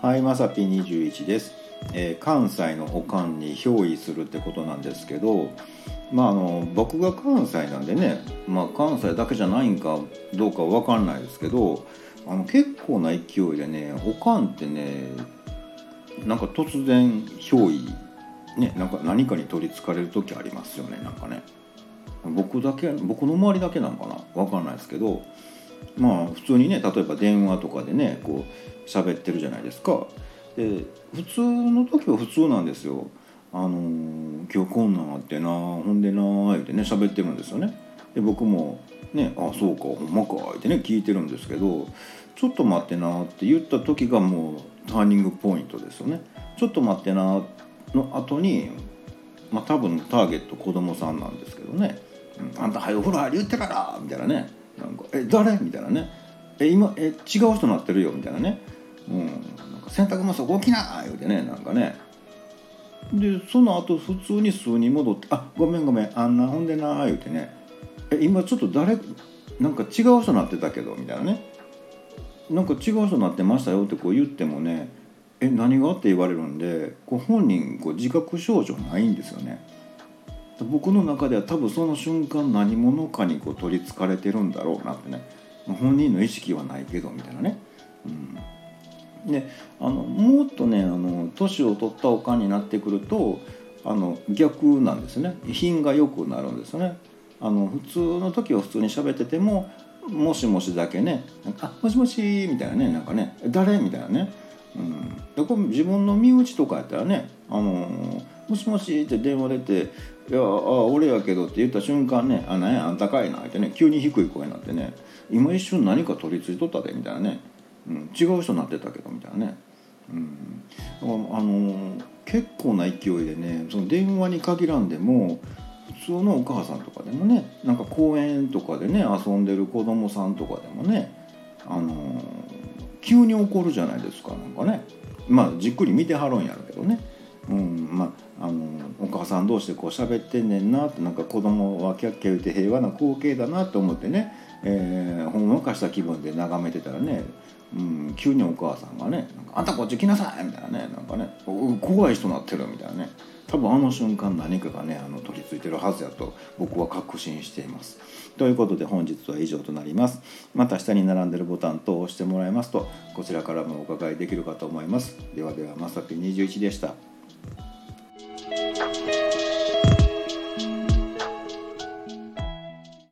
はい、まさぴ21です、えー関西のおかんに憑依するってことなんですけど、まあ、あの僕が関西なんでね、まあ、関西だけじゃないんかどうか分かんないですけどあの結構な勢いでねおかんってねなんか突然憑依、ね、なんか何かに取りつかれる時ありますよねなんかね。僕だけ僕の周りだけなのかな分かんないですけどまあ普通にね例えば電話とかでねこう喋ってるじゃないですか。で普通の時は普通なんですよ。あのー今日こんなんあってなほんでな言ってね喋ってるんですよね。で僕もねあそうかほんまかってね聞いてるんですけどちょっと待ってなって言った時がもうターニングポイントですよね。ちょっと待ってなの後にまあ多分ターゲット子供さんなんですけどね「うんあんた早くお風呂入り言ってから」みたいなね「え誰?」みたいなね「え今え違う人になってるよ」みたいなね「うん、なんか洗濯もそこ起きな!」言うてね。なんかね。でその後普通に数人戻って「あごめんごめん。あんなほんでな」言うてね「え今ちょっと誰？なんか違う人になってたけど」みたいなね「なんか違う人になってましたよ」ってこう言ってもね「え何が?」って言われるんで。こう本人こう自覚症状ないんですよね。僕の中では多分その瞬間何者かにこう取りつかれてるんだろうなってね本人の意識はないけどみたいなね。うん、であのもっとねあの年を取ったおかんになってくるとあの逆なんですね品が良くなるんですね。あの普通の時は普通に喋ってても「もしもし」だけね「あもしもし」みたいなねなんかね「誰?」みたいなね。うん、でこれ自分の身内とかやったらね「あのもしもし」って電話出て「いやあ俺やけど」って言った瞬間ね「あなんやあんたかいな」ってね急に低い声になってね「今一瞬何か取り付いとったで」みたいなね、うん、違う人になってたけどみたいなね。うん、だからあの結構な勢いでねその電話に限らんでも普通のお母さんとかでもねなんか公園とかでね遊んでる子供さんとかでもねあの急に怒るじゃないですかなんかね。まあじっくり見てはるんやろうけどね、うん、お母さん同士でこう喋ってんねんなってなんか子供はキャッキャ言って平和な光景だなと思ってね、えー、ほんわかした気分で眺めてたらねうん、急にお母さんがね「なんかあんたこっち来なさい」みたいなねなんかね怖い人なってるみたいなね多分あの瞬間何かがねあの取り付いてるはずやと僕は確信しています。ということで本日は以上となります。また下に並んでるボタン等を押してもらいますとこちらからもお伺いできるかと思います。ではではまさぴ21でした。